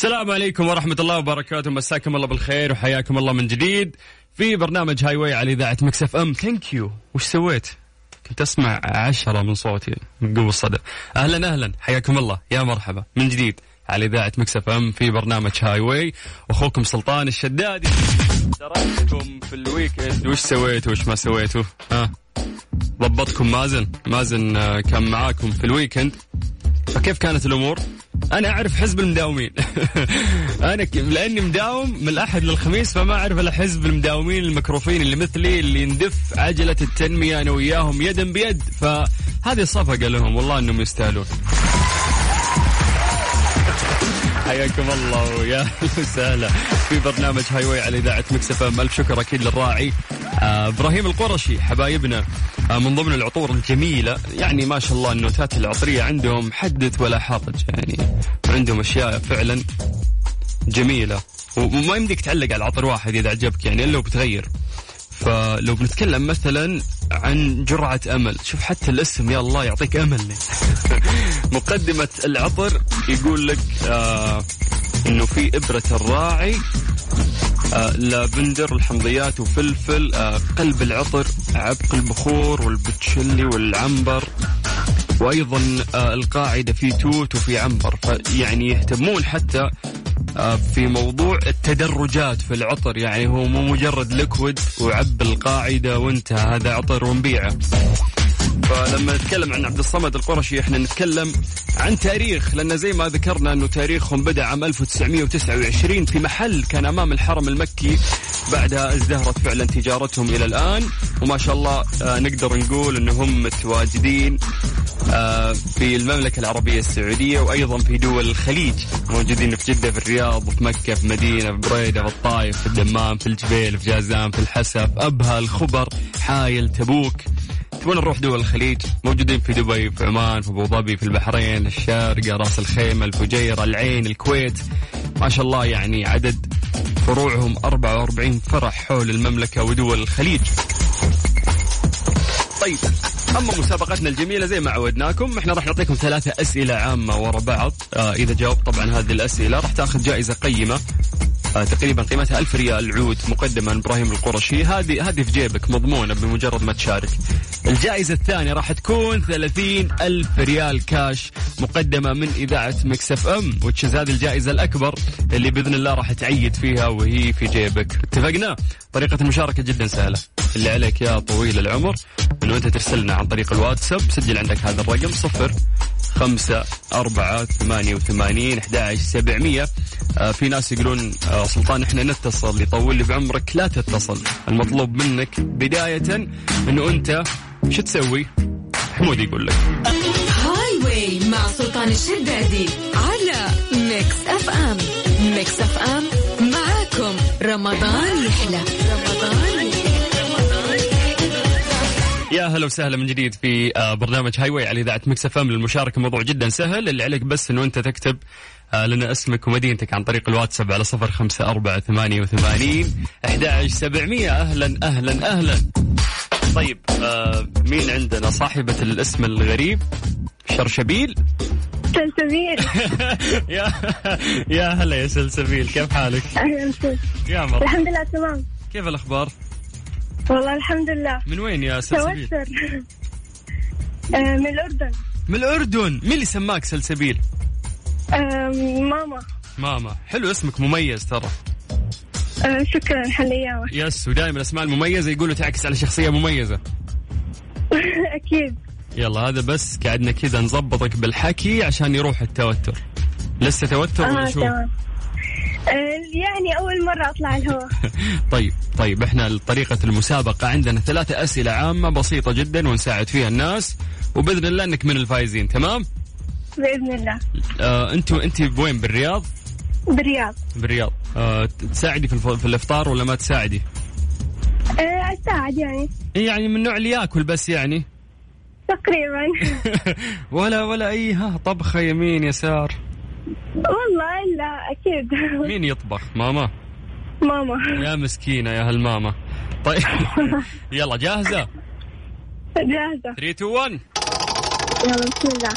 السلام عليكم ورحمة الله وبركاته. مساكم الله بالخير وحياكم الله من جديد في برنامج Highway على إذاعة Mix FM thank you وش سويت؟ كنت أسمع عشرة من صوتي من قوة الصدى أهلا أهلا. حياكم الله. يا مرحبا. من جديد على إذاعة Mix FM في برنامج Highway وأخوكم سلطان الشدادي. تركتكم في ال weekend وش سويتوا وش ما سويتوا ها؟ ضبطكم مازن. مازن آه، كان معاكم في ال weekend فكيف كانت الأمور؟ أنا أعرف حزب المداومين. أنا ك... لأني مداوم من الأحد للخميس فما أعرف إلا حزب المداومين المكروفين اللي مثلي اللي ندف عجلة التنمية أنا وياهم يدا بيد. فهذه صفقة لهم والله إنهم يستاهلون. حياكم الله ويا وسهلا. في برنامج هاي واي على إذاعة مكسفه ألف شكر أكيد للراعي آه إبراهيم القرشي حبايبنا. من ضمن العطور الجميلة. يعني ما شاء الله النوتات العطرية عندهم حدث ولا حرج. يعني عندهم أشياء فعلا جميلة. وما يمديك تعلق على عطر واحد إذا عجبك يعني إلا وبتغير فلو بنتكلم مثلا عن جرعة أمل. شوف حتى الاسم يا الله يعطيك أمل. مقدمة العطر يقول لك آه إنه في إبرة الراعي آه لافندر الحمضيات وفلفل آه قلب العطر عبق البخور والباتشولي والعنبر وأيضا آه القاعدة في توت وفي عنبر. فيعني يهتمون حتى آه، في موضوع التدرجات في العطر. يعني هو مو مجرد liquid وعب القاعدة وانتهى هذا عطر ونبيعه. فلما نتكلم عن عبد الصمد القرشي إحنا نتكلم عن تاريخ لأن زي ما ذكرنا إنه تاريخهم بدأ عام 1929 في محل كان أمام الحرم المكي. بعدها ازدهرت فعلا تجارتهم إلى الآن. وما شاء الله آه، نقدر نقول انهم متواجدين آه، في المملكة العربية السعودية وأيضا في دول الخليج. موجودين في جدة في الرياض في مكة في مدينة في بريدة في الطايف في الدمام في الجبيل في جازان في الحسا في أبها الخبر حايل تبوك. تبون نروح دول الخليج؟ موجودين في دبي في عمان في أبو ظبي في البحرين الشارقه راس الخيمة الفجيرة العين الكويت. ما شاء الله يعني عدد فروعهم 44 فرع حول المملكة ودول الخليج. طيب أما مسابقتنا الجميلة زي ما عودناكم إحنا راح نعطيكم ثلاثة أسئلة عامة ورا بعض. آه إذا جاوبت طبعا هذه الأسئلة راح تأخذ جائزة قيمة. تقريبا قيمتها ألف ريال عود مقدمة من إبراهيم القرشي. هذه هذه في جيبك مضمونة بمجرد ما تشارك. الجائزة الثانية راح تكون ثلاثين ألف ريال كاش مقدمة من إذاعة مكسف أم وتشز هذه الجائزة الأكبر اللي بإذن الله راح تعيد فيها وهي في جيبك. اتفقنا؟ طريقة المشاركة جدا سهلة. اللي عليك يا طويل العمر. إنه أنت ترسلنا عن طريق الواتساب. سجل عندك هذا الرقم صفر خمسة أربعة ثمانية وثمانين أحد سبعمية. آه في ناس يقولون آه سلطان إحنا نتصل. يطول لي بعمرك لا تتصل. المطلوب منك بداية إنه أنت شو تسوي؟ حمود يقول لك. Highway مع سلطان الشدادي على Mix FM Mix FM معاكم. رمضان يحلى. رمضان هلا وسهلا من جديد في آه، برنامج Highway على إذاعة Mix FM للمشاركه موضوع جدا سهل. اللي عليك بس إنه أنت تكتب آه، لنا اسمك ومدينتك عن طريق الواتساب على صفر خمسة أربعة ثمانية وثمانين أحد سبعمية. أهلا أهلا أهلا. طيب آه مين عندنا؟ صاحبة الاسم الغريب شرشبيل. سلسبيل يا يا هلا يا سلسبيل كيف حالك؟ أهلا وسهلا. يا مرحبا. الحمد لله تمام. كيف الأخبار؟ والله الحمد لله. من وين يا سلسبيل؟ توتر آه، من الأردن. من الأردن. مين اللي سماك سلسبيل؟ ماما. ماما. حلو اسمك مميز ترى. آه، شكرا حل أيامك يس ودائما الأسماء المميزة يقولوا تعكس على شخصية مميزة. أكيد. يلا هذا بس قعدنا كذا نظبطك بالحكي عشان يروح التوتر. لسه توتر ولا آه شو؟ يعني أول مرة أطلع الهواء طيب طيب إحنا طريقة المسابقة عندنا ثلاثة أسئلة عامة بسيطة جدا ونساعد فيها الناس وبإذن الله إنك من الفايزين تمام؟ بإذن الله. آه أنتوا أنت بوين بالرياض؟ بالرياض. بالرياض. آه تساعدي في, الف... في الإفطار ولا ما تساعدي؟ آه، أساعد يعني. يعني من النوع اللي ياكل بس يعني. تقريبا. ولا ولا أي ها طبخة يمين يسار. والله لا أكيد. مين يطبخ؟ ماما؟ ماما. يا مسكينة يا هالماما. طيب. يلا جاهزة؟ جاهزة. 3 2 1 يلا بسم الله.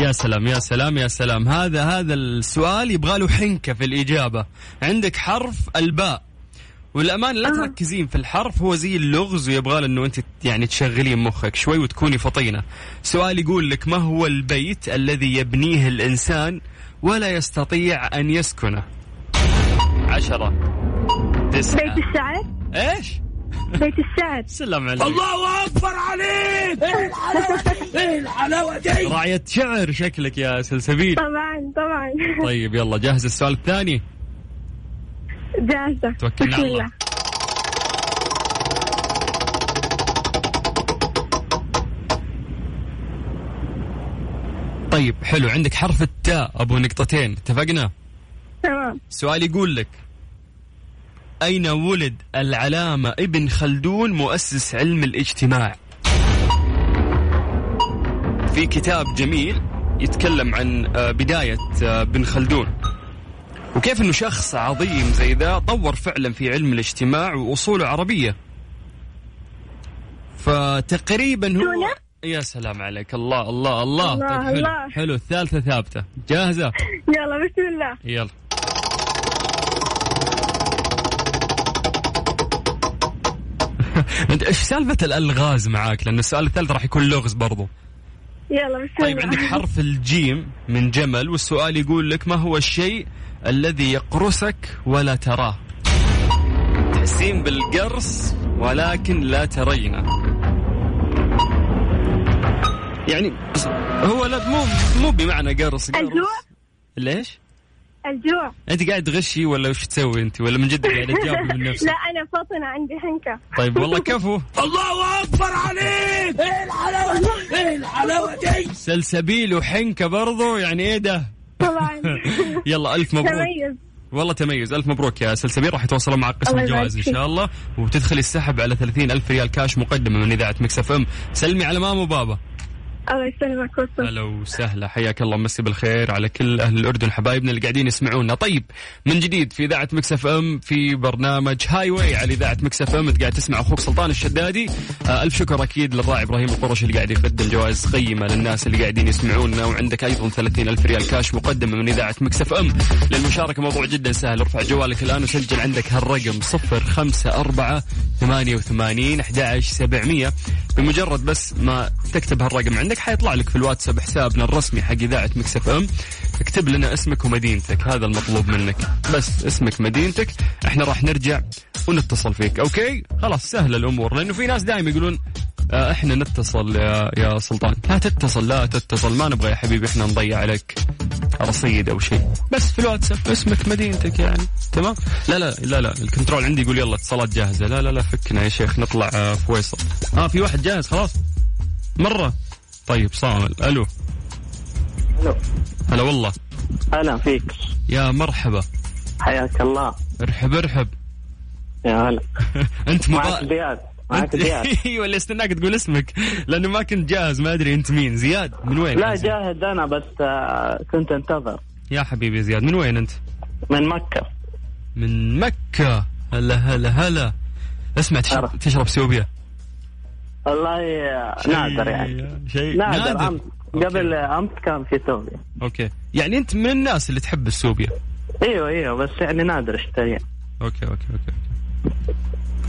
يا سلام يا سلام يا سلام. هذا هذا السؤال يبغى له حنكة في الإجابة. عندك حرف الباء. والأمان لا تركزين في الحرف هو زي اللغز ويبغى له إنه أنت يعني تشغلين مخك شوي وتكوني فطينة. سؤال يقول لك ما هو البيت الذي يبنيه الإنسان ولا يستطيع أن يسكنه؟ عشرة. تسعة. بيت الشعر إيش؟ بيت الشعر سلام عليك. الله أكبر عليك! إيه الحلاوة إيه الحلاوة دي؟ راعية شعر شكلك يا سلسبيل. طبعا طبعا. طيب يلا جاهز السؤال الثاني. جاهزة. توكلنا على الله. طيب حلو. عندك حرف التاء أبو نقطتين. اتفقنا؟ تمام. سؤال يقول لك أين ولد العلامة ابن خلدون مؤسس علم الاجتماع؟ في كتاب جميل يتكلم عن آه، بداية آه، ابن خلدون. وكيف إنه شخص عظيم زي ذا طور فعلا في علم الاجتماع وأصوله عربية؟ فتقريبا هو؟ يا سلام عليك. الله الله الله, الله، طيب حلو. الله. حلو. الثالثة ثابتة. جاهزة؟ يلا بسم الله. يلا. أنت إيش سالفة الألغاز معاك؟ لأن السؤال الثالث راح يكون لغز برضو. يلا بسم طيب الله. عندك حرف الجيم من جمل والسؤال يقول لك ما هو الشيء الذي يقرصك ولا تراه؟ تحسين بالقرص ولكن لا ترينه. يعني هو لا مو مو بمعنى قرص قرص. الجوع؟ ليش؟ الجوع. أنت قاعد تغشي ولا وش تسوي أنت؟ ولا من جد قاعد تجاوب من نفسك؟ لا أنا فطنة عندي حنكة. طيب والله كفو. الله أكبر عليك! إيه الحلاوه إيه الحلاوه دي؟ سلسبيل وحنكة برضو يعني إيه ده؟ طبعا. يلا ألف مبروك. تميز. والله تميز. ألف مبروك يا سلسبيل راح يتواصلوا مع قسم الجوائز إن. شاء الله. وتدخلي السحب على 30 ألف ريال كاش مقدمة من إذاعة Mix FM. سلمي على ماما وبابا. الله يسلمك هلا وسهلا حياك الله مسي بالخير على كل أهل الأردن حبايبنا اللي قاعدين يسمعونا. طيب من جديد في إذاعة Mix FM في برنامج Highway على إذاعة Mix FM انت قاعد تسمع أخوك سلطان الشدادي. آه ألف شكر أكيد للراعي إبراهيم القرشي اللي قاعد يقدم جوائز قيمة للناس اللي قاعدين يسمعونا وعندك أيضا 30 ألف ريال كاش مقدمة من إذاعة Mix FM. للمشاركة موضوع جدا سهل ارفع جوالك الآن وسجل عندك هالرقم 054 88 11700 بمجرد بس ما تكتب هالرقم عندك حيطلع لك في الواتساب حسابنا الرسمي حق إذاعة Mix FM. اكتب لنا اسمك ومدينتك هذا المطلوب منك. بس اسمك مدينتك. إحنا راح نرجع ونتصل فيك okay؟ خلاص سهلة الأمور لأنه في ناس دائما يقولون آه، إحنا نتصل يا يا سلطان. لا تتصل لا تتصل ما نبغى يا حبيبي إحنا نضيع عليك. رصيد أو شيء. بس في الواتساب اسمك مدينتك يعني. تمام؟ لا لا لا لا الكنترول عندي يقول يلا اتصالات جاهزة. لا لا لا فكنا يا شيخ نطلع آه، فيصل آه في واحد جاهز خلاص. مرة. طيب صامل. ألو. ألو. هلا والله. هلا فيك. يا مرحبا. حياك الله. ارحب ارحب. يا هلا. أنت معك مبا... زياد. معك زياد. أيوه اللي استناك تقول اسمك. لأنه ما كنت جاهز ما أدري أنت مين. زياد من وين لا؟ جاهد أنا بس آه، كنت أنتظر. يا حبيبي يا زياد من وين أنت؟ من مكة. من مكة. هلا هلا هلا. اسمع تشرب. تشرب سوبيا. والله آه، نادر يعني. شيء نادر, نادر. أمس. قبل أمس كان في سوبيا okay. يعني أنت من الناس اللي تحب السوبيا؟ إيوه إيوه بس يعني نادر اشتريها. okay okay okay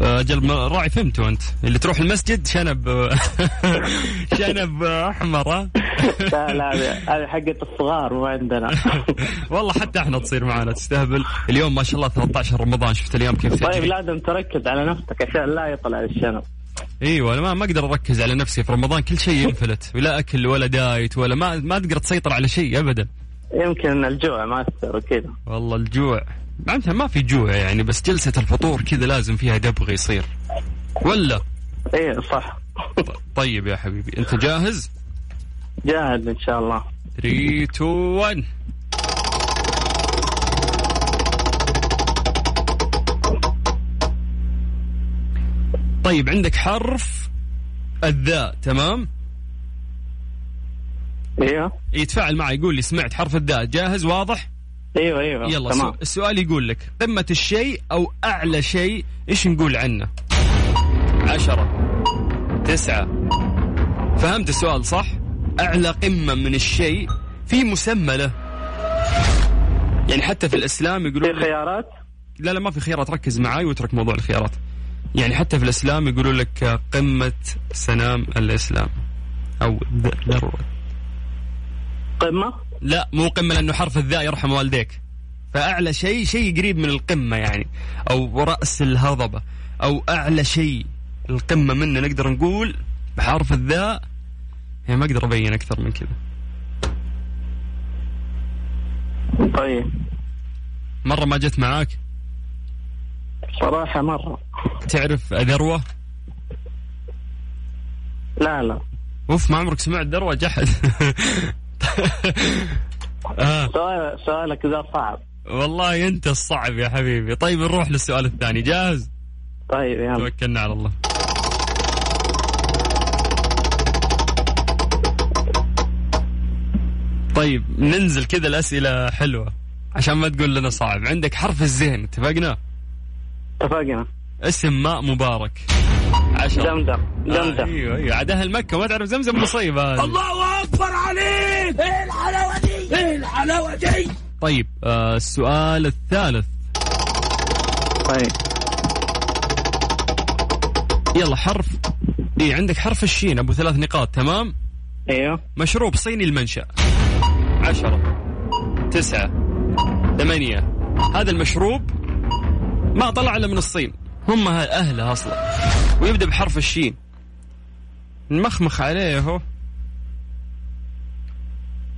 أجل ما- راعي فهمته أنت. اللي تروح المسجد شنب شنب أحمر ها؟ لا لا هذه- حقة الصغار مو عندنا. والله حتى إحنا تصير معنا تستهبل. اليوم ما شاء الله 13 رمضان شفت الأيام كيف طيب لازم تركز على نفسك عشان لا يطلع الشنب. إيوه أنا ما ما أقدر أركز على نفسي في رمضان كل شيء ينفلت. ولا أكل ولا دايت ولا ما ما تقدر تسيطر على شيء ابدا. يمكن الجوع ماثر وكذا. والله الجوع. معناتها ما في جوع يعني بس جلسة الفطور كذا لازم فيها دبغ يصير. ولا؟ أيوه صح. طيب يا حبيبي أنت جاهز؟ جاهد إن شاء الله. 3 2 1 طيب عندك حرف الذاء تمام؟ أيوه. يتفاعل معي يقول لي سمعت حرف الذاء جاهز واضح؟ أيوه أيوه يلا تمام. السؤال يقول لك قمة الشيء أو أعلى شيء إيش نقول عنه؟ عشرة تسعة. فهمت السؤال صح؟ أعلى قمة من الشيء في مسمى له. يعني حتى في الإسلام في يقولون لك خيارات؟ لا لا ما في خيارات ركز معاي واترك موضوع الخيارات. يعني حتى في الإسلام يقولون لك قمة سنام الإسلام أو ذ- ذروة. قمة؟ لا مو قمة لأنه حرف الذاء يرحم والديك. فأعلى شيء شيء قريب من القمة يعني أو رأس الهضبة أو أعلى شيء القمة منه نقدر نقول بحرف الذاء. يعني ما أقدر أبين أكثر من كذا. طيب. مرة ما جت معاك؟ صراحة مرة. تعرف ذروة لا لا. أوف ما عمرك سمعت ذروة جحد. آه. سؤال سؤالك ذا صعب. والله أنت الصعب يا حبيبي. طيب نروح للسؤال الثاني. جاهز؟ طيب يلا. توكلنا على الله. طيب ننزل كذا الأسئلة حلوة عشان ما تقول لنا صعب. عندك حرف الزين اتفقنا؟ اتفقنا. اسم ماء مبارك. عشرة. دمدم آه دمدم أيوه أيوه. عاد أهل مكة ما تعرف زمزم مصيبة. الله أكبر عليك. إيه الحلاوة دي؟ إيه الحلاوة دي؟ طيب آه السؤال الثالث. طيب. يلا حرف. إيه عندك حرف الشين أبو ثلاث نقاط تمام؟ أيوه. مشروب صيني المنشأ. عشرة تسعة ثمانية. هذا المشروب ما طلع إلا من الصين. هم ه- أهله أصلا. ويبدأ بحرف الشين. نمخمخ عليه هو.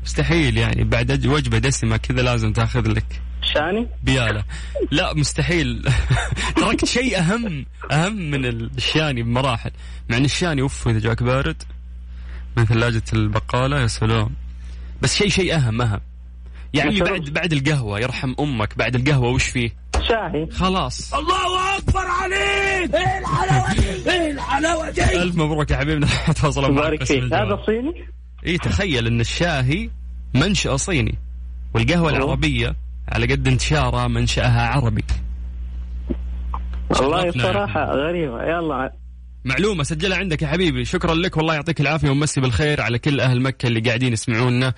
مستحيل يعني. بعد وجبة دسمة كذا لازم تأخذ لك. شاني؟ بيالة. لا مستحيل. تركت شيء أهم أهم من الشاني بمراحل. مع أن الشاني أوف إذا جاك بارد. من ثلاجة البقالة يا سلام. بس شيء شيء أهم أهم. يعني. بعد بعد القهوة يرحم أمك. بعد القهوة وش فيه؟ شاهي. خلاص. الله أكبر عليك. الحلاوة دي؟ إيه الحلاوة دي؟ ألف مبروك يا حبيبنا. تواصلوا معك. هذا صيني؟ اي تخيل إن الشاهي منشأ صيني والقهوة أوه. العربية على قد انتشارها منشأها عربي. والله صراحة غريبة. يلا. معلومة سجلها عندك يا حبيبي. شكرا لك. والله يعطيك العافية. ومسي بالخير على كل أهل مكة اللي قاعدين يسمعونا.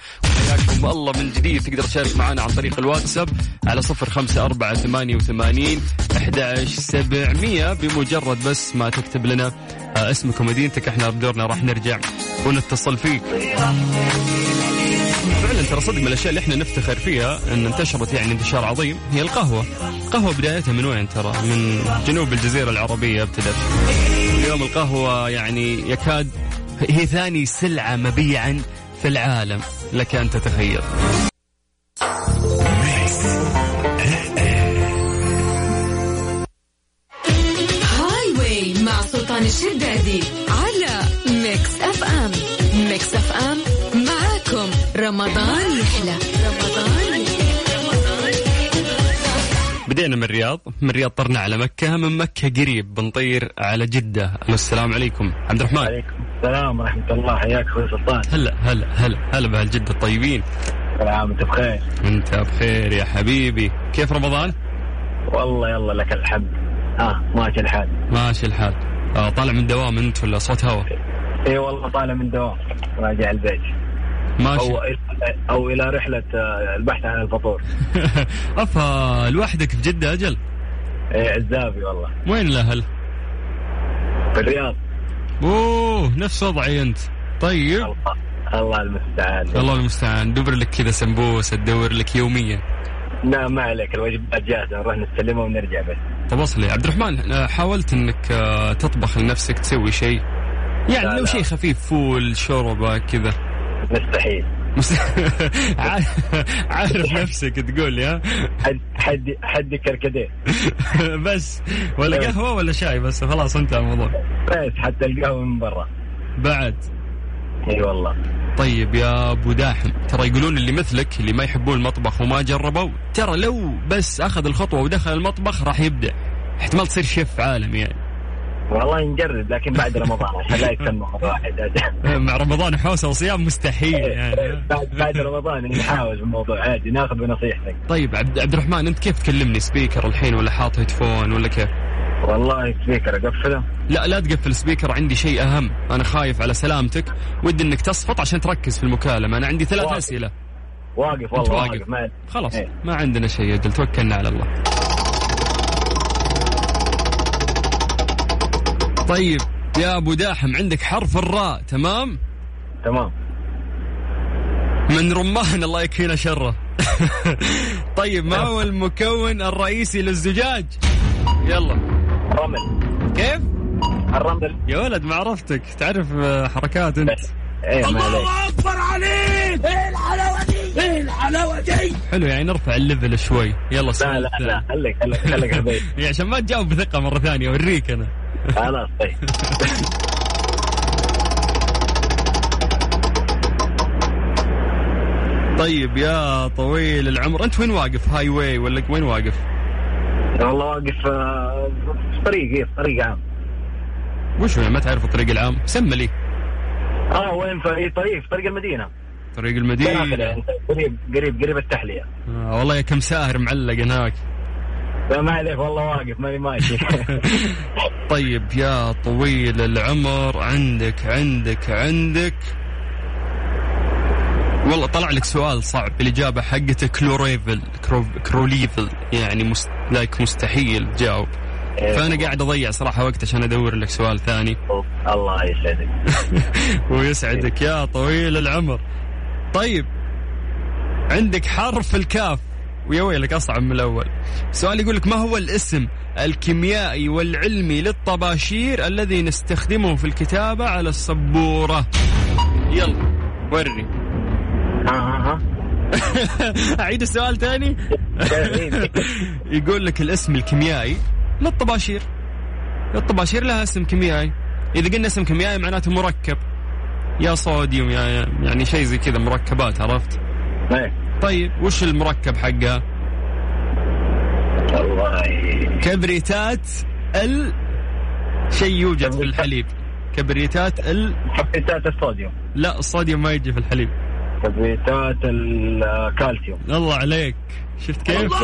وحياكم الله من جديد تقدر تشارك معنا عن طريق الواتساب على صفر خمسة أربعة ثمانية وثمانين أحد سبعمية بمجرد بس ما تكتب لنا آه، اسمك ومدينتك إحنا بدورنا راح نرجع ونتصل فيك فعلا ترى صدق من الأشياء اللي إحنا نفتخر فيها إن انتشرت يعني انتشار عظيم هي القهوة. القهوه بدايتها من وين ترى؟ من جنوب الجزيرة العربية ابتدت. اليوم القهوة يعني يكاد هي ثاني سلعة مبيعا في العالم. لك أن تتخيل. سلطان على Mix FM. Mix FM معاكم. رمضان يحلى. رمضان بدينا من الرياض، من الرياض طرنا على مكة، من مكة قريب بنطير على. ألو، السلام عليكم عبد الرحمن. عليكم السلام ورحمة الله حياك أخوي سلطان هلا هلا هلا هلا بأهل جدة الطيبين. كل عام وأنت بخير أنت بخير يا حبيبي، كيف رمضان؟ والله يلا لك الحمد آه ماشي الحال ماشي الحال. آه طالع من دوام أنت ولا صوت هوا؟ اي والله طالع من دوام راجع البيت ماشي. أو أو إلى رحلة آه، البحث عن الفطور. أفا لوحدك في جدة أجل؟ إيه عزابي والله. وين الأهل؟ في الرياض. أوه نفس وضعي أنت. طيب. الله الله المستعان. الله المستعان. دبر لك كذا سمبوسة تدور لك يوميا. لا ما عليك الوجبات جاهزة نروح نستلمها ونرجع بس. طب اصلي عبد الرحمن آه، حاولت إنك آه، تطبخ لنفسك تسوي شيء؟ يعني لو. شيء خفيف فول شوربة كذا. مستحيل. مس- عارف- نفسك تقول يا؟ حد حد حد كركديه. بس. ولا قهوة ولا شاي بس خلاص انتهى الموضوع. بس حتى القهوة من برا. بعد. إي والله. طيب يا أبو داحم ترى يقولون اللي مثلك اللي ما يحبون المطبخ وما جربوا ترى لو بس أخذ الخطوة ودخل المطبخ راح يبدع. احتمال تصير شيف عالمي يعني. والله نجرب لكن بعد رمضان عشان لا مرة واحد. مع رمضان حوسه وصيام مستحيل يعني. بعد بعد رمضان نحاول الموضوع عادي ناخذ بنصيحتك. طيب عبد, عبد الرحمن انت كيف تكلمني؟ سبيكر الحين ولا حاط هيدفون ولا كيف؟ والله سبيكر أقفله. لا لا تقفل سبيكر عندي شيء أهم. أنا خايف على سلامتك. ودي إنك تصفط عشان تركز في المكالمة. أنا عندي ثلاث. أسئلة. واقف والله واقف. واقف ما خلاص إيه. ما عندنا شيء أجل توكلنا على الله. طيب يا أبو داحم عندك حرف الراء تمام؟ تمام. من رمان الله يكفينا شره. طيب ما هو المكون الرئيسي للزجاج؟ يلا. الرمل. كيف؟ الرمل. يا ولد ما عرفتك. تعرف آه، حركات أنت. إيه ما عليك. حلو يعني نرفع ال level شوي. يلا لا لا. لا خليك خليك خليك. يعني عشان ما تجاوب بثقة مرة ثانية أوريك أنا. خلاص طيب. طيب يا طويل العمر أنت وين واقف؟ Highway ولا وين واقف؟ والله واقف آه، في طريق إيه في طريق عام. وش ما تعرف الطريق العام؟ سمى لي. آه وين في أي طريق؟ في طريق المدينة. طريق المدينة. قريب قريب قريب التحلية. آه والله يا كم ساهر معلق هناك. لا ما عليك والله واقف ماني ماشي. طيب يا طويل العمر عندك عندك عندك. والله طلع لك سؤال صعب الإجابة حقته كلوريفل pro pro level يعني مست... like مستحيل تجاوب. فأنا قاعد أضيع صراحة وقت عشان أدور لك سؤال ثاني. الله يسعدك. ويسعدك يا طويل العمر. طيب عندك حرف الكاف. ويا ويلك أصعب من الأول. سؤال يقول لك ما هو الاسم الكيميائي والعلمي للطباشير الذي نستخدمه في الكتابة على السبورة؟ يلا ورني ها ها أعيد السؤال تاني؟ ها يقول لك الاسم الكيميائي للطباشير. الطباشير لها اسم كيميائي. إذا قلنا اسم كيميائي معناته مركب. يا صوديوم يا يعني شيء زي كذا مركبات عرفت؟ إيه. طيب وش المركب حقها والله. كبريتات ال شيء يوجد في الحليب. كبريتات ال كبريتات الصوديوم. لا الصوديوم ما يجي في الحليب. كبريتات الكالسيوم الله عليك. شفت كيف؟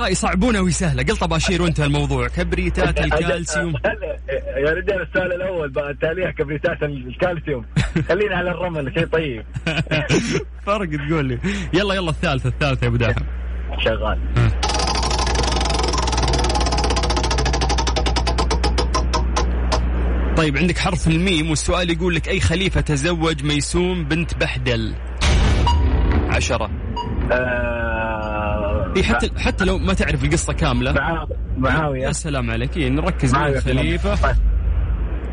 هاي يصعبونها وهي سهلة. قل طباشير وانتهى الموضوع. كبريتات الكالسيوم. يا رجال السؤال الأول بقى تاليها كبريتات الكالسيوم؟ خلينا على الرمل شيء طيب. فرق تقول لي. يلا يلا الثالثة الثالثة يا أبو داحم. شغال. طيب عندك حرف الميم والسؤال يقول لك أي خليفة تزوج ميسوم بنت بحدل؟ عشرة. آه، إيه حتى حتى لو ما تعرف القصة كاملة. معا- معاوية. يا سلام عليك. إيه نركز مع الخليفة.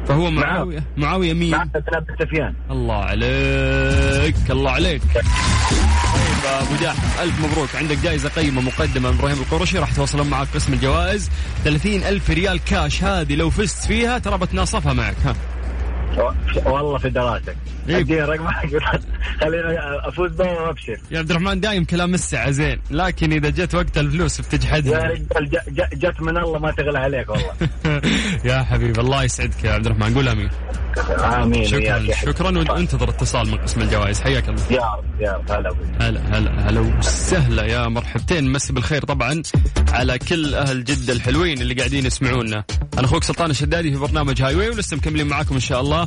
فهو معاوية معاوية مين؟ معاوية بن سفيان. الله عليك الله عليك. طيب أبو داحم ألف مبروك. عندك جائزة قيمة مقدمة من إبراهيم القرشي. راح يتواصلون معك قسم الجوائز. 30 ألف ريال كاش هذه لو فزت فيها ترى بتناصفها معك. ها. والله في دراسك إيه. اديني رقمك خلينا أفوز به وأبشر. يا عبد الرحمن دايم كلام الساعة زين. لكن إذا جت وقت الفلوس يا بتجحدها رجال ج- ج- جت من الله ما تغلى عليك والله. يا حبيبي الله يسعدك يا عبد الرحمن. قول آمين. آمين شكرا يا. شكرا. وانتظر اتصال من قسم الجوائز. حياك الله. يا رب يا رب. هلا. هلا هلا هلا وسهلا. يا مرحبتين. مسي بالخير طبعا على كل أهل جدة الحلوين اللي قاعدين يسمعونا. أنا أخوك سلطان الشدادي في برنامج هاي واي ولسه مكملين معاكم إن شاء الله.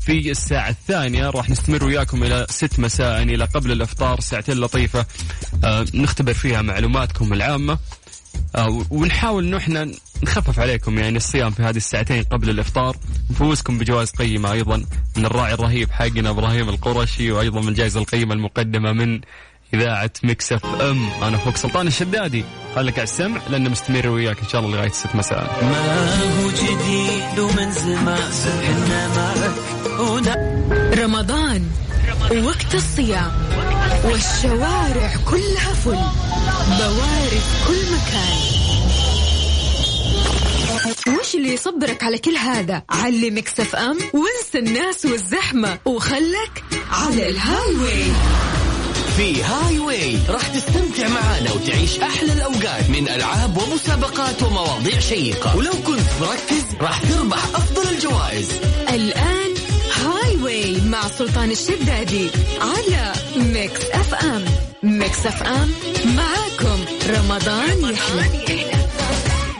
في الساعة الثانية راح نستمر وياكم إلى ست مساء إلى قبل الإفطار ساعتين لطيفة. آه نختبر فيها معلوماتكم العامة. آه ونحاول إحنا نخفف عليكم يعني الصيام في هذه الساعتين قبل الإفطار. نفوزكم بجوائز قيمة أيضا من الراعي الرهيب حقنا إبراهيم القرشي وأيضا من الجائزة القيمة المقدمة من إذاعة Mix FM. أنا أخوك سلطان الشدادي. خليك على السمع لأن مستمر وياك إن شاء الله لغاية ست مساء. ما هو جديد ومن زمان حنا معك. رمضان. وقت الصيام. والشوارع كلها full. بوارد كل مكان. وش اللي يصبرك على كل هذا؟ على Mix FM. وانسى الناس والزحمة. وخلك على الهاي واي في هاي واي راح تستمتع معانا وتعيش أحلى الأوقات من ألعاب ومسابقات ومواضيع شيقة. ولو كنت مركز راح تربح أفضل الجوائز. الآن هاي واي مع سلطان الشدادي على ميكس اف ام ميكس اف ام معاكم. رمضان يحلى.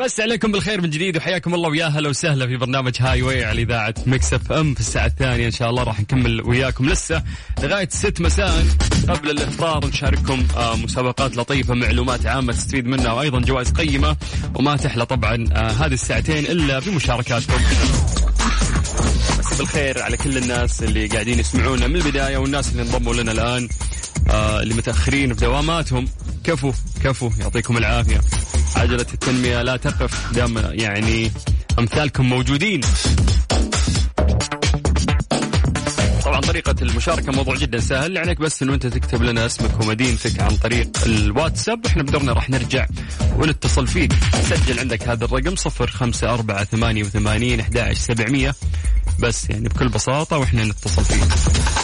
بس عليكم بالخير من جديد وحياكم الله ويا هلا وسهلا في برنامج هاي واي على إذاعة مكس اف ام في الساعة الثانية. إن شاء الله راح نكمل وياكم لسه لغاية 6 مساء. قبل الافطار نشارككم آه مسابقات لطيفة معلومات عامة تستفيد منها وأيضا جوائز قيمة وما تحلى طبعا آه هذه الساعتين إلا بمشاركاتكم. بس بالخير على كل الناس اللي قاعدين يسمعونا من البداية والناس اللي انضموا لنا الآن. آه اللي متاخرين في دواماتهم. كفو كفو يعطيكم العافية. عجلة التنمية لا تقف دام يعني أمثالكم موجودين. طبعا طريقة المشاركة موضوع جدا سهل عليك بس إنه أنت تكتب لنا اسمك ومدينتك عن طريق الواتساب. إحنا بدورنا راح نرجع ونتصل فيك. سجل عندك هذا الرقم صفر خمسة أربعة ثمانية وثمانين أحد سبعمية. بس يعني بكل بساطة وإحنا نتصل فيك.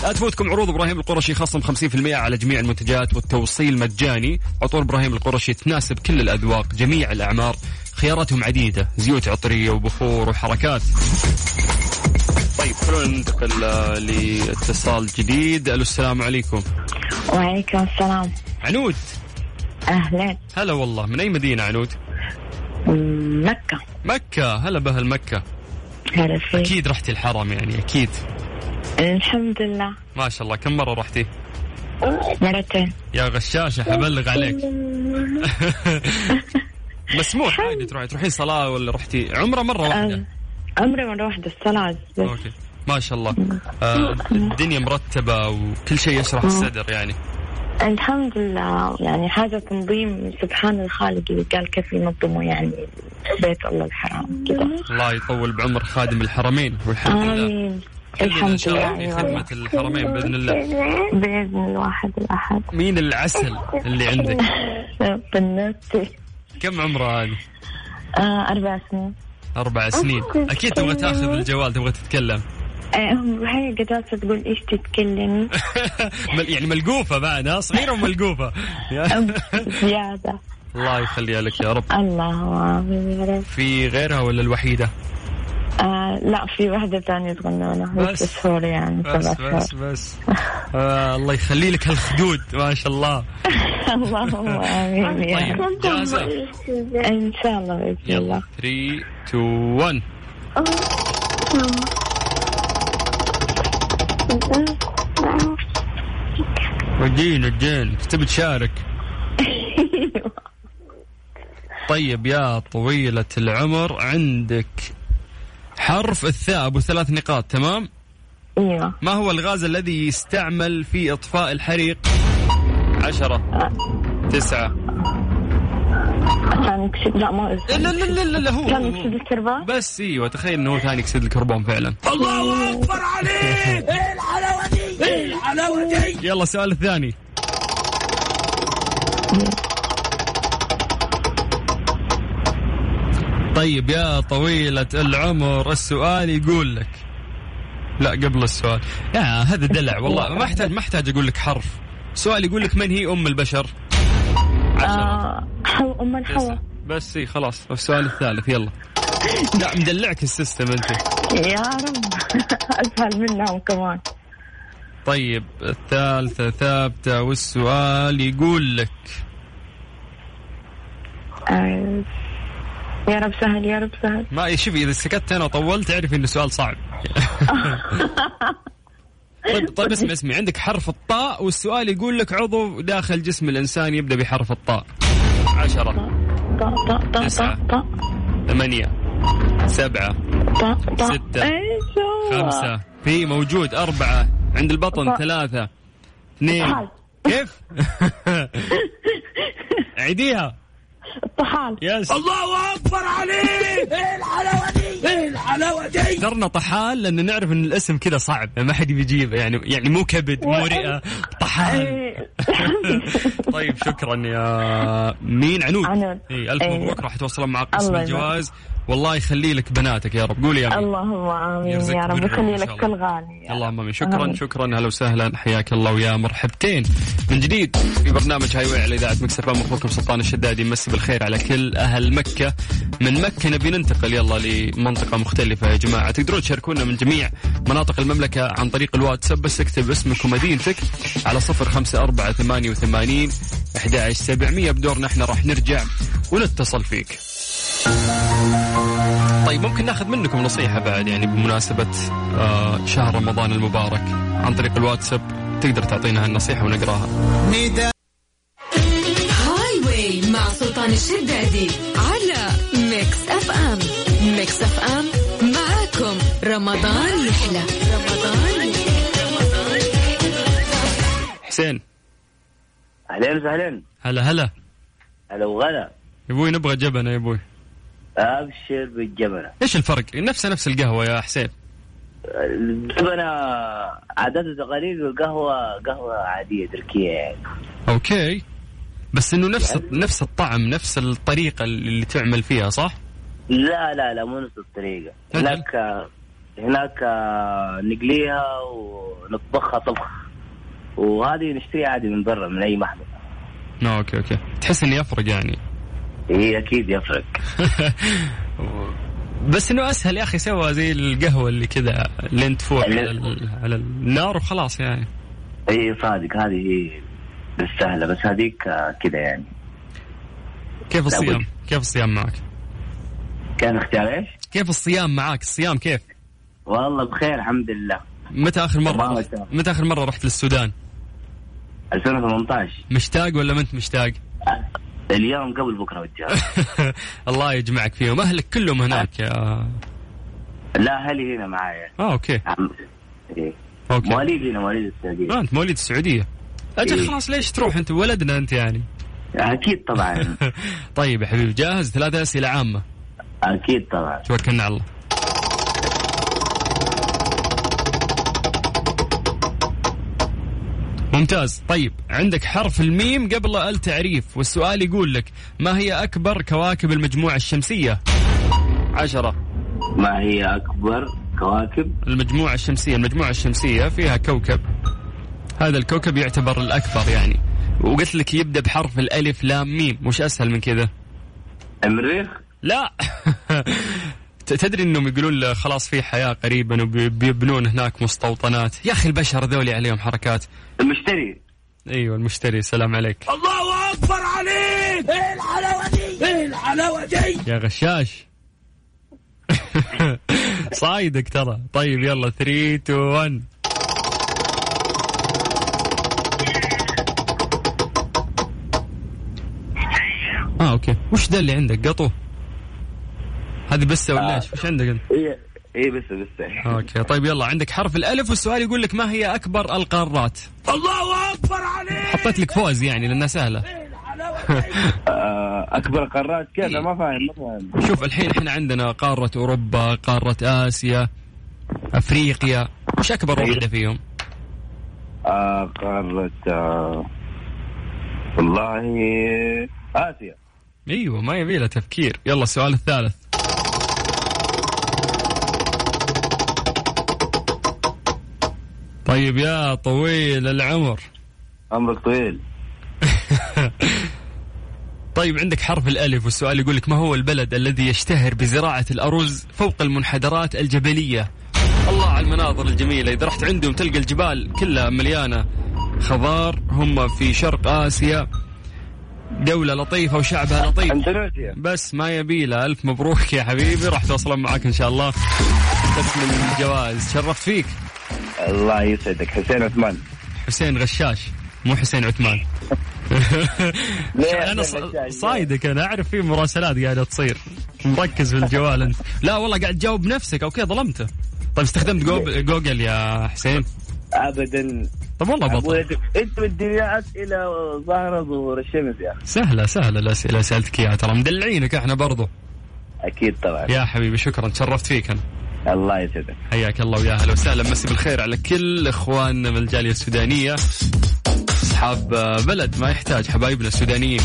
لا تفوتكم عروض إبراهيم القرشي خصم 50% على جميع المنتجات والتوصيل مجاني. عطور إبراهيم القرشي تناسب كل الأذواق جميع الأعمار. خياراتهم عديدة زيوت عطرية وبخور وحركات. طيب خلونا ننتقل لاتصال جديد. ألو السلام عليكم. وعليكم السلام. عنود. أهلا. هلا والله. من أي مدينة عنود؟ مكة. مكة. هلا بأهل مكة. هلا فيك. أكيد رحتي الحرم يعني أكيد. الحمد لله. ما شاء الله كم مرة رحتي؟ مرتين. يا غشاشة حبلغ عليك. مسموح عادي تروحي. تروحين صلاة ولا رحتي؟ عمرة مرة واحدة. عمري مرة واحدة الصلاة بس. أوكي. ما شاء الله. آه الدنيا مرتبة وكل شيء يشرح الصدر يعني. الحمد لله. يعني هذا تنظيم سبحان الخالق اللي قال كيف ينظموا يعني بيت الله الحرام كذا. الله يطول بعمر خادم الحرمين والحمد لله. آمين. الحمد لله. في أي والله. خدمة الحرمين بإذن الله. بإذن الواحد الأحد. مين العسل اللي عندك؟ بالنسبة كم عمره هذه؟ آه أربع سنين. أربع سنين. أكيد تبغى تاخذ الجوال تبغى تتكلم. هي قداسة تقول إيش تتكلمي؟ يعني ملقوفة بعد ها؟ صغيرة وملقوفة. يا- زيادة. الله يخليها لك يا رب. الله آمين يا رب في غيرها ولا الوحيدة؟ آه لا في واحدة ثانية تغنونها بس. بس شهور يعني بس بس شهور بس. آه الله يخلي لك هالخدود ما شاء الله. اللهم آمين يا طيب جاهزة إن شاء الله بإذن يلا الله. 3 2 1 ودينا الدين تبي تشارك؟ طيب يا طويلة العمر عندك حرف الثاء أبو ثلاث نقاط تمام؟ أيوه. ما هو الغاز الذي يستعمل في إطفاء الحريق؟ عشرة تسعة. ثاني أكسيد لا ما لا لا لا لا, لا هو ثاني هو. أكسيد الكربون؟ بس إيوه تخيل إنه هو ثاني اكسيد الكربون فعلا. الله أكبر عليك! إيه الحلاوة دي؟ إيه الحلاوة دي؟ يلا السؤال الثاني. طيب يا طويلة العمر السؤال يقول لك. لا قبل السؤال. يا هذا دلع والله. ما احتاج ما أحتاج أقول لك حرف. سؤال يقول لك من هي أم البشر؟ آه حو أم الحوا تسعة بس إي خلاص. السؤال الثالث يلا. لا مدلعك السيستم أنت. يا رب. أسهل منهم كمان. طيب الثالثة ثابتة والسؤال يقول لك. آه يا رب سهل يا رب سهل. ما شوفي إذا سكت أنا وطولت اعرف إنه سؤال صعب. طيب طيب اسمع اسمع. عندك حرف الطاء والسؤال يقول لك عضو داخل جسم الإنسان يبدأ بحرف الطاء. عشرة. طا طا طا تسعة. طا طا ثمانية. سبعة. طا طا ستة. خمسة. في موجود. أربعة. عند البطن. طاء. ثلاثة. اثنين. كيف؟ عيديها. الطحال. يس الله أكبر عليك. إيه الحلاوة دي؟ إيه الحلاوة دي؟ اخترنا طحال لأن نعرف إن الاسم كذا صعب ما حد بيجيبه يعني يعني مو كبد مو رئه طحال. إيه. طيب شكرا يا مين؟ عنود. عنود. اي ألف إيه. مبروك راح توصلون مع قسم الله الجوائز والله يخلي لك بناتك يا رب. قولي يا أمين. اللهم آمين يا رب. يخلي لك. كل غالي اللهم. آمين. شكرا آمين. شكرا. هلا وسهلا. حياك الله ويا مرحبتين. من جديد في برنامج هاي واي على إذاعة مكسر فام أخوكم سلطان الشدادي. مسي بالخير على كل أهل مكة. من مكة نبي ننتقل. يلا لمنطقة مختلفة يا جماعة. تقدرون تشاركونا من جميع مناطق المملكة عن طريق الواتساب. بس اكتب اسمك ومدينتك على صفر خمسة أربعة ثمانية وثمانين أحد عشر سبعمية. بدورنا إحنا راح نرجع ونتصل فيك. طيب ممكن ناخذ منكم نصيحة بعد يعني بمناسبة آه شهر رمضان المبارك عن طريق الواتساب تقدر تعطينا هالنصيحة ونقراها. هاي واي مع سلطان الشدادي على ميكس أف أم. ميكس أف أم معاكم رمضان يحلى. رمضان حسين. أهلين وسهلين. هلا هلا. هلا وغلا. يا أبوي نبغى جبنة يا أبوي. أبشر بالجبنة. إيش الفرق؟ نفسها نفس القهوة يا حسين. الجبنة عادات وتقاليد والقهوة قهوة عادية تركية يعني. أوكي. بس إنه نفس نفس الطعم نفس الطريقة اللي تعمل فيها صح؟ لا لا لا مو نفس الطريقة. هناك هناك نقليها ونطبخها طبخ. وهذه نشتريها عادي من برا من أي محل. okay okay. تحس إني أفرق يعني. هي أكيد يفرق بس إنه أسهل يا أخي سوى زي القهوة اللي كذا لين تفوح على, على النار وخلاص يعني إي صادق هذه هي بالسهله بس هذيك آه، كذا يعني كيف الصيام؟ لابد. كيف الصيام معك؟ كان اختيار إيش؟ كيف الصيام معك؟ الصيام كيف؟ والله بخير الحمد لله متى آخر مرة تمام، رحت. متى آخر مرة رحت للسودان؟ 2018 مشتاق ولا ما أنت مشتاق؟ اليوم قبل بكرة وجهه الله يجمعك فيهم. أهلك كلهم هناك يا لا أهلي هنا معايا. آه okay. عم... إيه. okay. مواليد هنا مواليد السعودية. آه أنت مواليد السعودية. أجل إيه. خلاص ليش تروح أنت ولدنا أنت يعني؟ أكيد طبعا. طيب يا حبيبي جاهز؟ ثلاثة أسئلة عامة. أكيد طبعا. توكلنا على الله. ممتاز. طيب عندك حرف الميم قبل التعريف والسؤال يقول لك ما هي أكبر كواكب المجموعة الشمسية؟ عشرة. ما هي أكبر كواكب؟ المجموعة الشمسية. المجموعة الشمسية فيها كوكب. هذا الكوكب يعتبر الأكبر يعني. وقلت لك يبدأ بحرف الألف لام ميم. مش أسهل من كذا؟ المريخ لا. تدري إنهم يقولون له خلاص في حياة قريبا وبيبنون هناك مستوطنات. يا أخي البشر ذولي عليهم حركات. المشتري. أيوه المشتري. سلام عليك. الله أكبر عليك! إيه الحلاوه دي إيه الحلاوه دي يا غشاش. صايدك ترى. طيب يلا 3 2 1 آه okay. وش ذا اللي عندك؟ قطو. هذه بسه ولا إيش؟ وش عندك أنت؟ اي اي بس بس. أوكي طيب يلا عندك حرف الألف والسؤال يقول لك ما هي أكبر القارات؟ الله أكبر عليك! حطيت لك فوز يعني لأنها سهلة. آه، أكبر قارات كيف أنا ما فاهم ما فاهم. شوف الحين إحنا عندنا قارة أوروبا قارة آسيا أفريقيا. وش أكبر واحدة فيهم؟ آه، قارة آه، والله آسيا. أيوه ما يبي له تفكير. يلا السؤال الثالث. طيب يا طويل العمر. عمرك طويل. طيب عندك حرف الألف والسؤال يقول لك ما هو البلد الذي يشتهر بزراعة الأرز فوق المنحدرات الجبلية؟ الله على المناظر الجميلة. إذا رحت عندهم تلقى الجبال كلها مليانة خضار هم في شرق آسيا. دولة لطيفة وشعبها لطيف. أندونيسيا. بس ما يبي له. ألف مبروك يا حبيبي. راح توصلون معاك إن شاء الله. بس من الجوائز شرفت فيك. الله يسعدك. حسين عثمان. حسين غشاش مو حسين عثمان. أنا؟ ص- صايدك أنا أعرف في مراسلات قاعدة تصير. مركز في الجوال أنت. لا والله قاعد تجاوب بنفسك okay ظلمته. طيب استخدمت جوجل يا حسين؟ ابدا. طب والله بطل. أنت مديني اسئله ظاهره ظهور الشمس يا أخي. سهلة سهلة. الاسئله سألتك إياها ترى. مدلعينك إحنا برضو. أكيد طبعا. يا حبيبي شكرا. تشرفت فيك أنا. الله يسعدك. حياك الله ويا أهلا وسهلا. مسي بالخير على كل إخواننا من الجالية السودانية. أصحاب آه، بلد ما يحتاج حبايبنا السودانيين.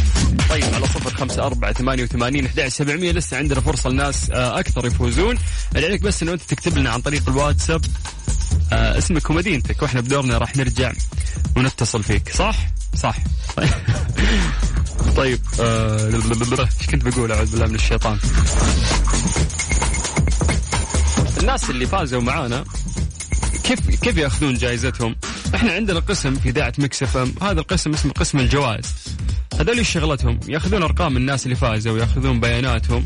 طيب على صفر خمسة أربعة ثمانية وثمانين أحد سبعمية. لسه عندنا فرصة لناس آه، أكثر يفوزون. عليك بس إنه أنت تكتب لنا عن طريق الواتساب آه، اسمك ومدينتك. وإحنا بدورنا راح نرجع ونتصل فيك. صح؟ صح. طيب آه، إيش كنت بقول؟ أعوذ بالله من الشيطان. الناس اللي فازوا معانا كيف كيف ياخذون جائزتهم؟ إحنا عندنا قسم في إذاعة مكس إف إم، هذا القسم اسمه قسم الجوائز. هذول شغلتهم؟ ياخذون أرقام الناس اللي فازوا وياخذون بياناتهم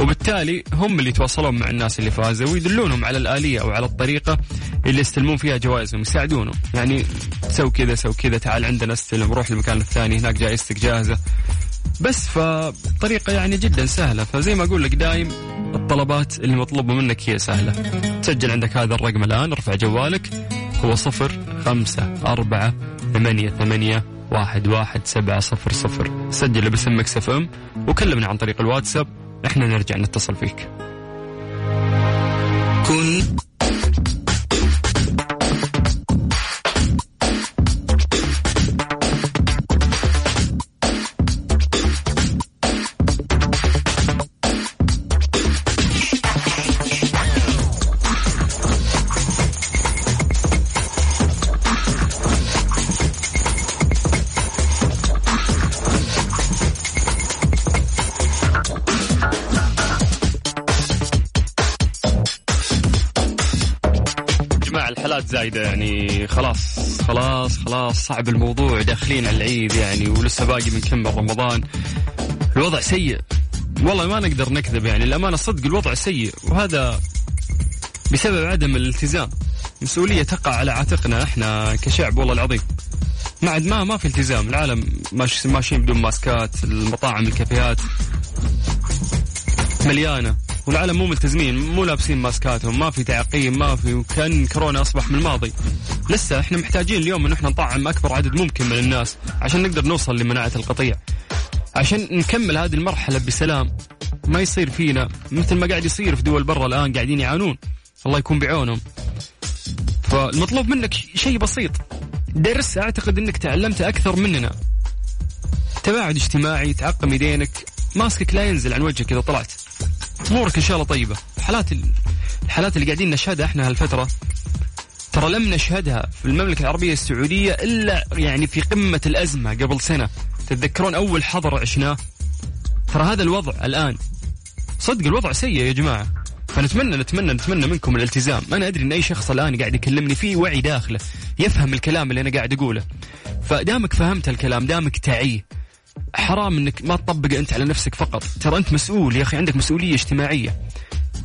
وبالتالي هم اللي يتواصلون مع الناس اللي فازوا ويدلونهم على الآلية أو على الطريقة اللي يستلمون فيها جوائزهم يساعدونهم، يعني سوي كذا سوي كذا تعال عندنا استلم روح المكان الثاني هناك جائزتك جاهزة. بس فطريقة يعني جدا سهلة فزي ما أقول لك دايم الطلبات اللي مطلوبة منك هي سهلة. تسجل عندك هذا الرقم الآن ارفع جوالك. هو صفر خمسة أربعة ثمانية ثمانية واحد واحد سبعة صفر صفر. سجل باسم مكس أم وكلمنا عن طريق الواتساب. إحنا نرجع نتصل فيك. كن زايدة يعني خلاص خلاص خلاص صعب الموضوع داخلين على العيد يعني ولسه باقي من كم رمضان. الوضع سيء. والله ما نقدر نكذب يعني الأمانة صدق الوضع سيء وهذا بسبب عدم الالتزام. مسؤولية تقع على عاتقنا إحنا كشعب والله العظيم. ما عاد ما ما في التزام العالم ماش ماشيين بدون ماسكات المطاعم الكافيهات مليانة. والعالم مو ملتزمين مو لابسين ماسكاتهم ما في تعقيم ما في وكأن كورونا أصبح من الماضي. لسه إحنا محتاجين اليوم إن إحنا نطعم أكبر عدد ممكن من الناس عشان نقدر نوصل لمناعة القطيع. عشان نكمل هذه المرحلة بسلام ما يصير فينا مثل ما قاعد يصير في دول برا الآن قاعدين يعانون. الله يكون بعونهم. فالمطلوب منك شيء بسيط. درس أعتقد إنك تعلمت أكثر مننا. تباعد اجتماعي تعقم يدينك. ماسكك لا ينزل عن وجهك إذا طلعت. امورك إن شاء الله طيبة. حالات ال- الحالات اللي قاعدين نشهدها إحنا هالفترة ترى لم نشهدها في المملكة العربية السعودية إلا يعني في قمة الأزمة قبل سنة. تتذكرون أول حظر عشناه ترى هذا الوضع الآن. صدق الوضع سيء يا جماعة. فنتمنى نتمنى نتمنى منكم الالتزام. أنا أدري إن أي شخص الآن قاعد يكلمني فيه وعي داخله يفهم الكلام اللي أنا قاعد أقوله. فدامك فهمت الكلام دامك تعيه حرام إنك ما تطبق أنت على نفسك فقط. ترى أنت مسؤول يا أخي عندك مسؤولية اجتماعية.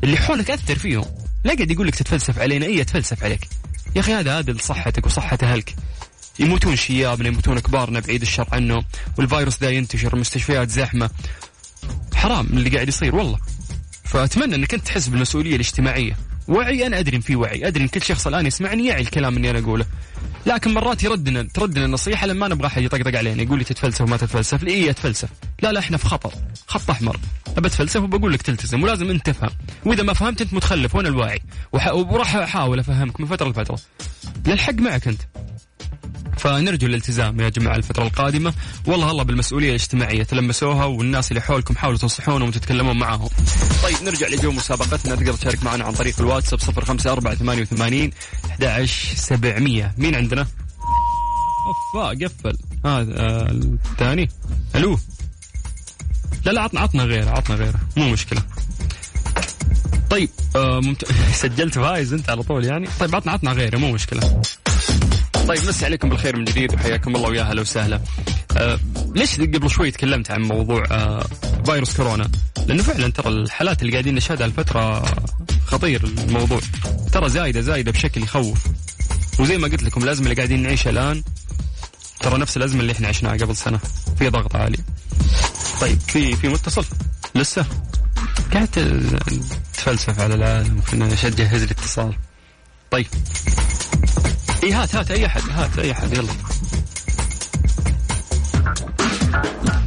اللي حولك أثر فيهم. لا قاعد يقول لك تتفلسف علينا. اي اتفلسف عليك. يا أخي هذا هذا لصحتك وصحة أهلك. يموتون شيابنا يموتون كبارنا بعيد الشر عنه والفيروس ذا ينتشر المستشفيات زحمة. حرام اللي قاعد يصير والله. فأتمنى إنك أنت تحس بالمسؤولية الاجتماعية. وعي أنا أدري إن في وعي. أدري إن كل شخص الآن يسمعني يعي الكلام اللي أنا أقوله. لكن مرات يردنا تردنا النصيحة لما نبغى احد يطقطق علينا يقول لي تتفلسف وما تتفلسف. لي اي أتفلسف. لا لا إحنا في خطر. خط أحمر. أبى أتفلسف وبقول لك تلتزم ولازم أنت تفهم. وإذا ما فهمت أنت متخلف وأنا الواعي. وح... وراح أحاول أفهمك من فترة لفترة. للحق معك أنت. فنرجو الالتزام يا جماعة الفترة القادمة. والله الله بالمسؤولية الاجتماعية. تلمسوها والناس اللي حولكم حاولوا تنصحونهم وتتكلمون معاهم. طيب نرجع لجو مسابقتنا. تقدر تشارك معنا عن طريق الواتساب 05488 11700 مين عندنا؟ اوف قفل. هذا آه الثاني. ألو. لا لا عطنا عطنا غيره عطنا غيره. مو مشكلة. طيب آه ممت... سجلت فايز انت على طول يعني. طيب عطنا عطنا غيره مو مشكلة. طيب مسي عليكم بالخير من جديد وحياكم الله ويا هلا وسهلا. آه ليش قبل شوي تكلمت عن موضوع آه فيروس كورونا؟ لأنه فعلا ترى الحالات اللي قاعدين نشهدها الفترة خطير الموضوع. ترى زايدة زايدة بشكل يخوف. وزي ما قلت لكم الأزمة اللي قاعدين نعيشها الآن ترى نفس الأزمة اللي إحنا عشناها قبل سنة. في ضغط عالي. طيب في في متصل لسه قاعد تفلسف على العالم كنا نجهز الاتصال. طيب اي هات هات أي أحد هات أي أحد يلا.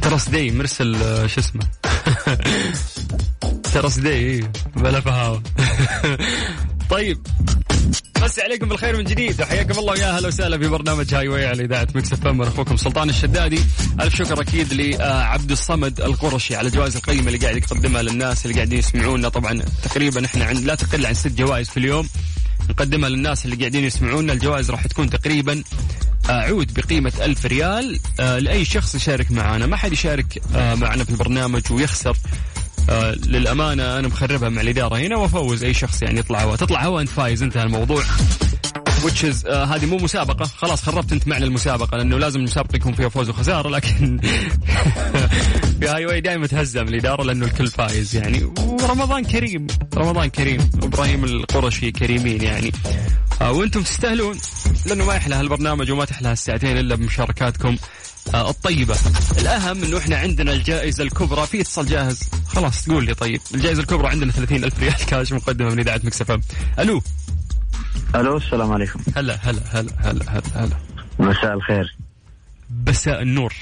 ترى داي مرسل آه، شو اسمه؟ ترى داي بلا فهاوة. طيب مسي عليكم بالخير من جديد. وحياكم الله ويا أهلا وسهلا في برنامج هاي واي على إذاعة مكس إف إم. اخوكم سلطان الشدادي. ألف شكر أكيد لعبد الصمد القرشي على الجوائز القيمة اللي قاعد يقدمها للناس اللي قاعدين يسمعونا. طبعا تقريبا إحنا عند لا تقل عن ست جوائز في اليوم. نقدمها للناس اللي قاعدين يسمعونا. الجوائز راح تكون تقريبا آه، عود بقيمة ألف ريال آه، لأي شخص يشارك معنا ما حد يشارك آه، معنا في البرنامج ويخسر. للأمانة أنا مخربها مع الإدارة. هنا وأفوز أي شخص يعني يطلع هوا تطلع هوا أنت فايز. انتهى الموضوع. Which is آه هذه مو مسابقة. خلاص خربت انت معنى المسابقة لأنه لازم المسابقة يكون فيها فوز وخسارة لكن في هاي واي دائما تهزم الإدارة لأنه الكل فايز يعني. ورمضان كريم رمضان كريم إبراهيم القرشي كريمين يعني. آه وأنتم تستاهلون لأنه ما يحلى هالبرنامج وما تحلى هالساعتين إلا بمشاركاتكم آه الطيبة. الأهم أنه إحنا عندنا الجائزة الكبرى. في اتصال جاهز؟ خلاص تقول لي طيب. الجائزة الكبرى عندنا 30 ألف ريال كاش مقدمة من إذاعة مكسفة ألو. ألو السلام عليكم. هلا هلا هلا هلا هلا هلا. مساء الخير. بساء النور.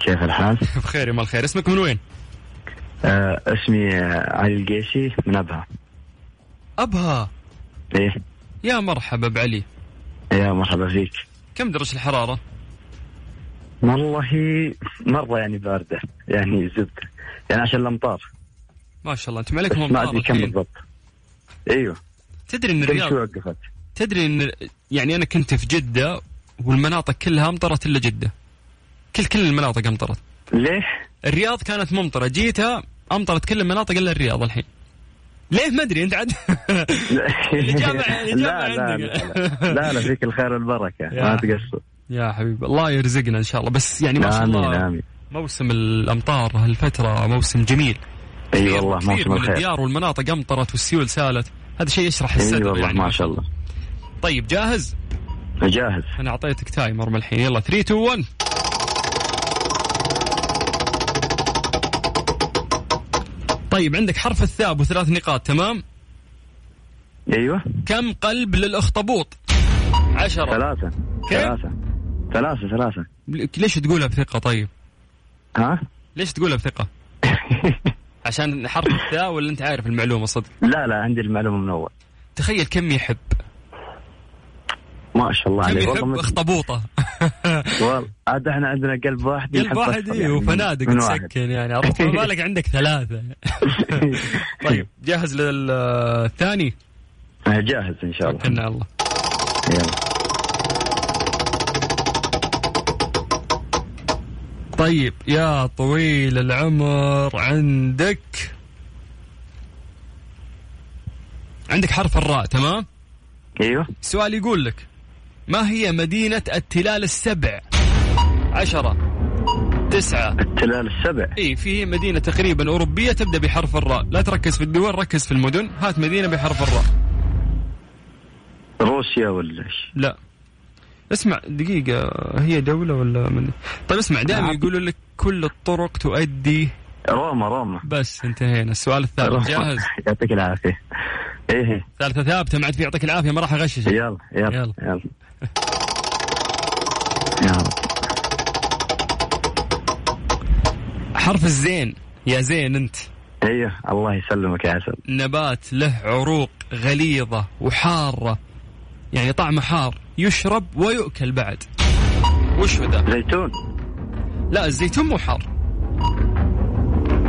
كيف الحال؟ بخير يا مال الخير. اسمك من وين؟ آه اسمي آه، علي القيسي من أبها. أبها؟ إيه. يا مرحبا بعلي. يا مرحبا فيك. كم درجة الحرارة؟ والله مرة يعني باردة يعني زبدة. يعني عشان الأمطار. ما شاء الله أنت ما عليكم ما أدري كم. بالضبط. أيوه. تدري كم الرياض وقفت. تدري إن يعني أنا كنت في جدة والمناطق كلها أمطرت إلا جدة. كل كل المناطق أمطرت. ليه؟ الرياض كانت ممطرة. جيتها أمطرت كل المناطق إلا الرياض الحين. ليه ما أدري. أنت عاد لا, عندك. لا لا. لا فيك الخير والبركة. يا. ما تقصر. يا حبيبي الله يرزقنا إن شاء الله. بس يعني ما شاء الله آمين. موسم الأمطار هالفترة موسم جميل. إي والله موسم الخير. الديار والمناطق أمطرت والسيول سالت. هذا شيء يشرح الصدر والله يعني. ما شاء الله. طيب جاهز؟ جاهز. أنا أعطيتك تايمر من الحين. يلا 3 2 1 طيب عندك حرف الثاء وثلاث نقاط تمام؟ أيوه. كم قلب للأخطبوط؟ عشرة. ثلاثة؟ ثلاثة. ثلاثة ثلاثة. ليش تقولها بثقة طيب؟ ها؟ ليش تقولها بثقة؟ عشان حرف الثاء ولا أنت عارف المعلومة صدق؟ لا لا عندي المعلومة من أول. تخيل كم يحب. ما شاء الله عليك. يحب والله اخطبوطة والله عاد إحنا عندنا قلب واحد قلب واحد إيه يعني. وفنادق. تسكن يعني عرفت؟ ما بالك عندك ثلاثة. طيب جاهز للثاني؟ جاهز إن شاء الله. توكلنا على الله. يلا. طيب يا طويل العمر عندك؟ عندك حرف الراء تمام؟ أيوه. السؤال يقول لك ما هي مدينة التلال السبع؟ عشرة تسعة. التلال السبع. إي في مدينة تقريبا أوروبية تبدأ بحرف الراء. لا تركز في الدول ركز في المدن. هات مدينة بحرف الراء. روسيا ولا إيش؟ لا. اسمع دقيقة هي دولة ولا من؟ طيب اسمع دائما نعم. يقولوا لك كل الطرق تؤدي روما روما. بس انتهينا. السؤال الثالث روما. جاهز؟ يعطيك العافية. إيه ثالثة ثابتة ما عاد في يعطيك العافية ما راح أغششك. يلا يلا يلا. يلا. يلا. حرف الزين يا زين أنت. أيوه الله يسلمك يا عسل. نبات له عروق غليظة وحارة. يعني طعمه حار يشرب ويؤكل بعد. وش هو ذا؟ زيتون. لا الزيتون مو حار.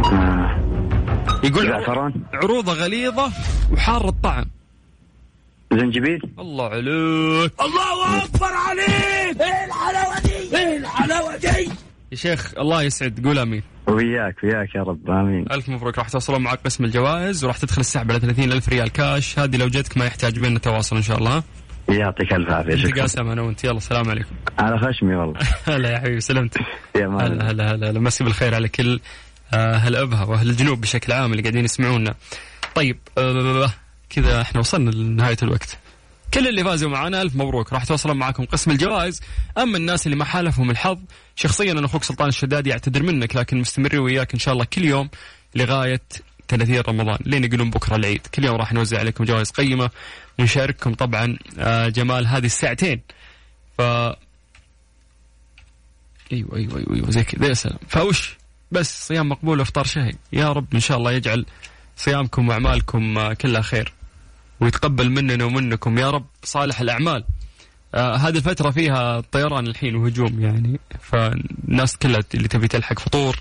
آه. يقول زعفران. عروضه غليظة وحار الطعم. زنجبيل. الله عليك. الله أكبر عليك. إيه الحلاوة دي؟ إيه الحلاوة دي؟ يا شيخ الله يسعد. قول آمين. وياك وياك يا رب. آمين. ألف مبروك. راح توصلون معك قسم الجوائز وراح تدخل السحب على 30 ألف ريال كاش. هذه لو جتك ما يحتاج بيننا تواصل إن شاء الله؟ يعطيك ألف عافية شكرا. نتقاسم أنا وأنت. يلا السلام عليكم. على خشمي والله. هلا يا حبيبي سلمت. يا هلا هلا هلا مسي بالخير على كل آه، أهل أبها وأهل الجنوب بشكل عام اللي قاعدين يسمعونا. طيب آه، كذا إحنا وصلنا لنهاية الوقت. كل اللي فازوا معنا ألف مبروك. راح توصلون معكم قسم الجوائز. أما الناس اللي ما حالفهم الحظ شخصيا أنا أخوك سلطان الشدادي اعتذر منك لكن مستمرين وياك إن شاء الله كل يوم لغاية 30 رمضان. لين يقولون بكرة العيد. كل يوم راح نوزع عليكم جوائز قيمة. ونشارككم طبعا آه، جمال هذه الساعتين. ف أيوه أيوه أيوه, أيوة زي كذا. يا سلام. فوش بس صيام مقبول وافطار شهي يا رب إن شاء الله يجعل صيامكم وأعمالكم آه، كلها خير ويتقبل مننا ومنكم. يا رب صالح الأعمال. آه هذه الفترة فيها طيران الحين وهجوم يعني فالناس كلها اللي تبي تلحق فطور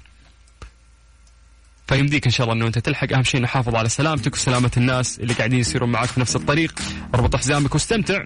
فيمديك إن شاء الله إنه أنت تلحق. أهم شيء نحافظ على سلامتك وسلامة الناس اللي قاعدين يسيرون معك في نفس الطريق. اربط حزامك واستمتع.